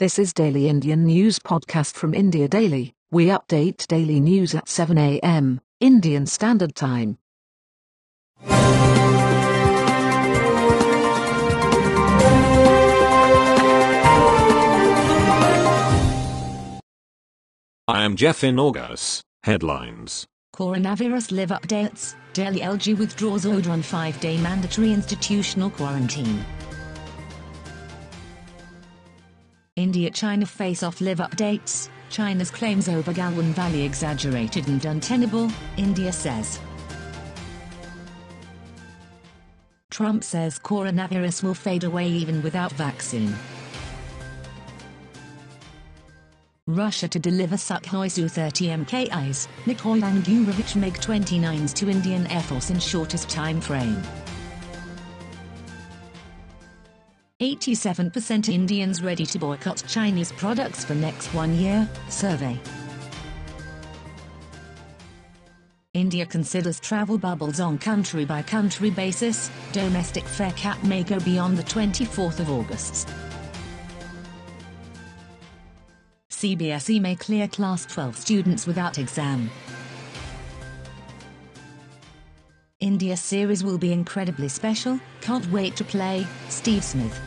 This is Daily Indian News Podcast from India Daily. We update daily news at 7 a.m. Indian Standard Time. I am Jeff in August. Headlines. Coronavirus live updates. Delhi LG withdraws order on five day mandatory institutional quarantine. India China face off live updates. China's claims over Galwan Valley exaggerated and untenable, India says. Trump says coronavirus will fade away even without vaccine. Russia to deliver Sukhoi Su-30 MKIs, Mikoyan-Gurevich MiG-29s to Indian Air Force in shortest time frame. 87% Indians ready to boycott Chinese products for next one year, survey. India considers travel bubbles on country by country basis, domestic fare cap may go beyond the 24th of August. CBSE may clear class 12 students without exam. India series will be incredibly special, can't wait to play, Steve Smith.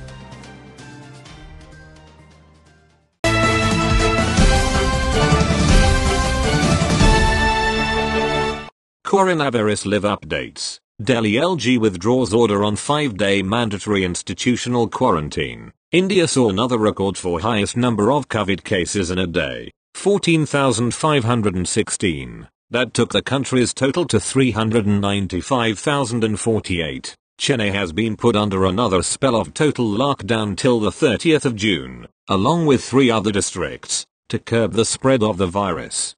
Coronavirus live updates. Delhi LG withdraws order on 5-day mandatory institutional quarantine. India saw another record for highest number of COVID cases in a day, 14,516. That took the country's total to 395,048. Chennai has been put under another spell of total lockdown till the 30th of June, along with three other districts, to curb the spread of the virus.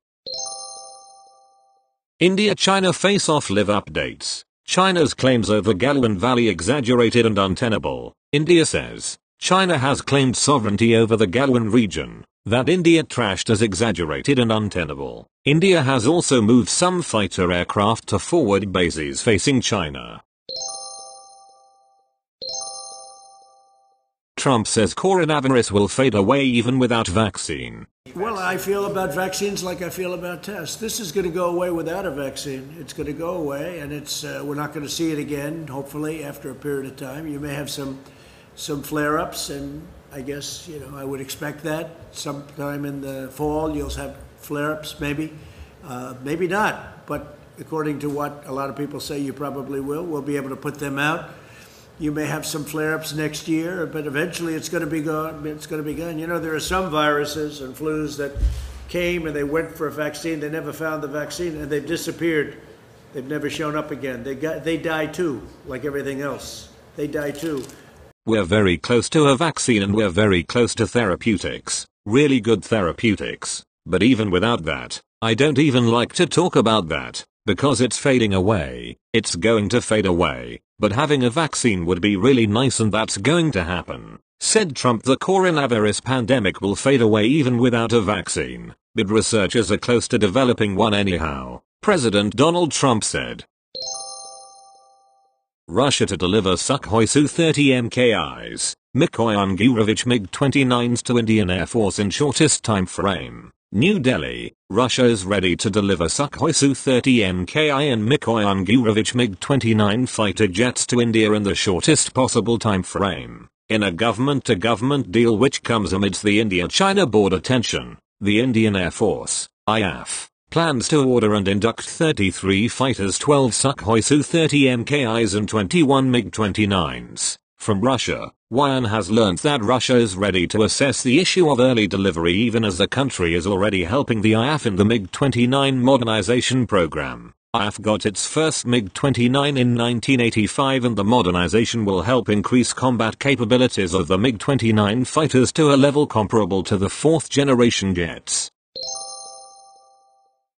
India-China face-off live updates. China's claims over Galwan Valley exaggerated and untenable. India says, China has claimed sovereignty over the Galwan region, that India trashed as exaggerated and untenable. India has also moved some fighter aircraft to forward bases facing China. Trump says coronavirus will fade away even without vaccine. Well, I feel about vaccines like I feel about tests. This is going to go away without a vaccine. It's going to go away, and it's uh, we're not going to see it again. Hopefully, after a period of time, you may have some some flare-ups, and I guess you know I would expect that sometime in the fall you'll have flare-ups, maybe, uh, maybe not. But according to what a lot of people say, you probably will. We'll be able to put them out. You may have some flare-ups next year, but eventually it's going to be gone. It's going to be gone. You know, there are some viruses and flus that came and they went for a vaccine. They never found the vaccine and they've disappeared. They've never shown up again. They got they die too, like everything else. They die too. We're very close to a vaccine and we're very close to therapeutics, really good therapeutics. But even without that, I don't even like to talk about that, because it's fading away. It's going to fade away, but having a vaccine would be really nice and that's going to happen. Said Trump the coronavirus pandemic will fade away even without a vaccine, but researchers are close to developing one anyhow, President Donald Trump said. Russia to deliver Sukhoi Su-30 MKIs, Mikoyan-Gurevich MiG-29s to Indian Air Force in shortest time frame. New Delhi, Russia is ready to deliver Sukhoi Su-30 MKI and Mikoyan-Gurevich MiG-29 fighter jets to India in the shortest possible time frame. In a government-to-government deal which comes amidst the India-China border tension, the Indian Air Force, IAF, plans to order and induct 33 fighters 12 Sukhoi Su-30 MKIs and 21 MiG-29s. From Russia, WION has learned that Russia is ready to assess the issue of early delivery even as the country is already helping the IAF in the MiG-29 modernization program. IAF got its first MiG-29 in 1985 and the modernization will help increase combat capabilities of the MiG-29 fighters to a level comparable to the fourth generation jets.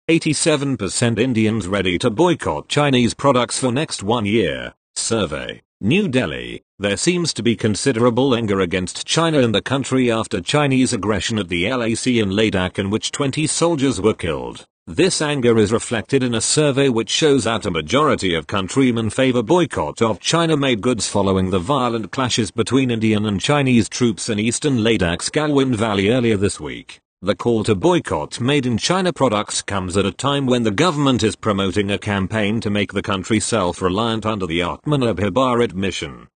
87% Indians ready to boycott Chinese products for next one year. Survey. New Delhi. There seems to be considerable anger against China in the country after Chinese aggression at the LAC in Ladakh in which 20 soldiers were killed. This anger is reflected in a survey which shows that a majority of countrymen favor boycott of China-made goods following the violent clashes between Indian and Chinese troops in eastern Ladakh's Galwan Valley earlier this week. The call to boycott made in China products comes at a time when the government is promoting a campaign to make the country self-reliant under the Atmanirbhar mission.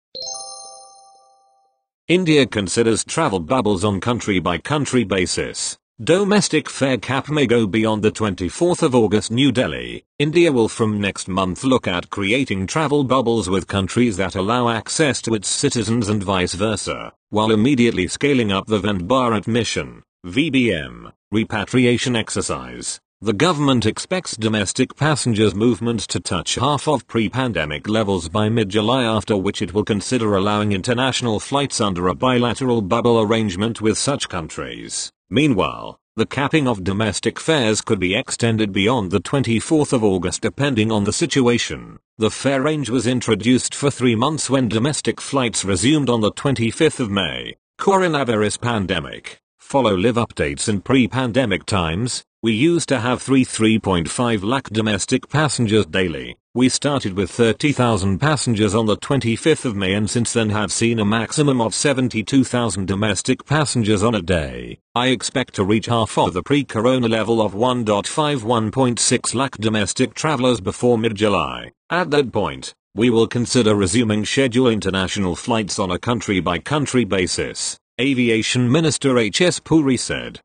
India considers travel bubbles on country-by-country basis. Domestic fare cap may go beyond the 24th of August New Delhi. India will from next month look at creating travel bubbles with countries that allow access to its citizens and vice versa, while immediately scaling up the Vande Bharat mission, VBM, repatriation exercise. The government expects domestic passengers movement to touch half of pre-pandemic levels by mid-July after which it will consider allowing international flights under a bilateral bubble arrangement with such countries. Meanwhile, the capping of domestic fares could be extended beyond the 24th of August depending on the situation. The fare range was introduced for three months when domestic flights resumed on the 25th of May. Coronavirus pandemic. Follow live updates in pre-pandemic times. We used to have 3 3.5 lakh domestic passengers daily. We started with 30,000 passengers on the 25th of May and since then have seen a maximum of 72,000 domestic passengers on a day. I expect to reach half of the pre-corona level of 1.5 1.6 lakh domestic travelers before mid-July. At that point, we will consider resuming scheduled international flights on a country-by-country basis, Aviation Minister H.S. Puri said.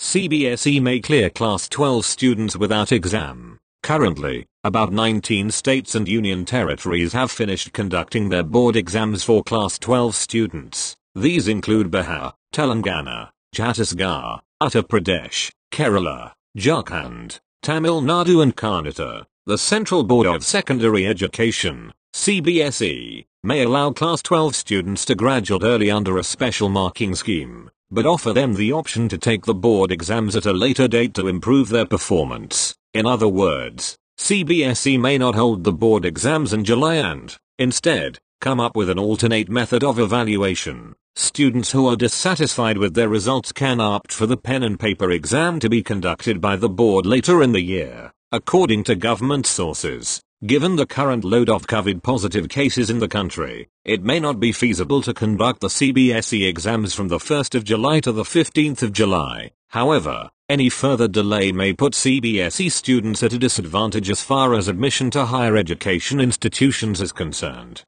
CBSE may clear Class 12 students without exam. Currently, about 19 states and union territories have finished conducting their board exams for Class 12 students. These include Bihar, Telangana, Chhattisgarh, Uttar Pradesh, Kerala, Jharkhand, Tamil Nadu and Karnataka. The Central Board of Secondary Education, CBSE, may allow Class 12 students to graduate early under a special marking scheme, but offer them the option to take the board exams at a later date to improve their performance. In other words, CBSE may not hold the board exams in July and, instead, come up with an alternate method of evaluation. Students who are dissatisfied with their results can opt for the pen and paper exam to be conducted by the board later in the year, according to government sources. Given the current load of COVID positive cases in the country, it may not be feasible to conduct the CBSE exams from the 1st of July to the 15th of July. However, any further delay may put CBSE students at a disadvantage as far as admission to higher education institutions is concerned.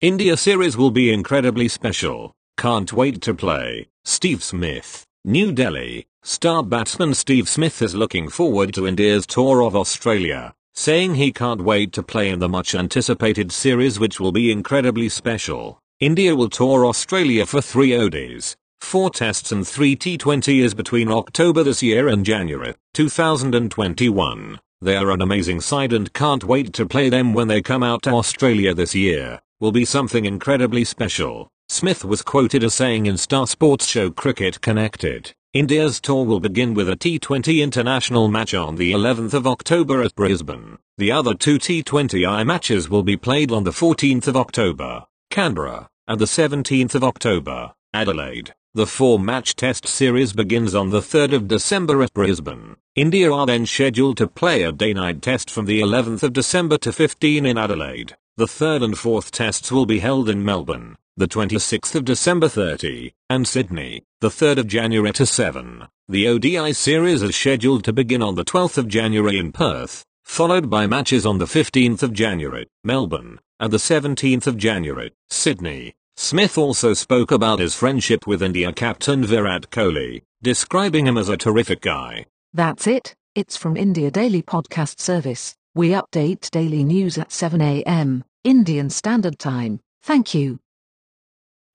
India series will be incredibly special. Can't wait to play. Steve Smith, New Delhi. Star batsman Steve Smith is looking forward to India's tour of Australia, saying he can't wait to play in the much anticipated series which will be incredibly special. India will tour Australia for three ODIs, Four tests and three T20s between October this year and January 2021. They are an amazing side and can't wait to play them when they come out to Australia this year. Will be something incredibly special. Smith was quoted as saying in Star Sports show Cricket Connected. India's tour will begin with a T20 international match on the 11th of October at Brisbane. The other two T20I matches will be played on the 14th of October, Canberra, and the 17th of October, Adelaide. The four-match test series begins on the 3rd of December at Brisbane. India are then scheduled to play a day-night test from the 11th of December to 15 in Adelaide. The third and fourth tests will be held in Melbourne, the 26th of December 30, and Sydney, the 3rd of January to 7. The ODI series is scheduled to begin on the 12th of January in Perth, followed by matches on the 15th of January, Melbourne, and the 17th of January, Sydney. Smith also spoke about his friendship with India captain Virat Kohli, describing him as a terrific guy. That's it, it's from India Daily Podcast Service. We update daily news at 7 a.m. Indian Standard Time. Thank you.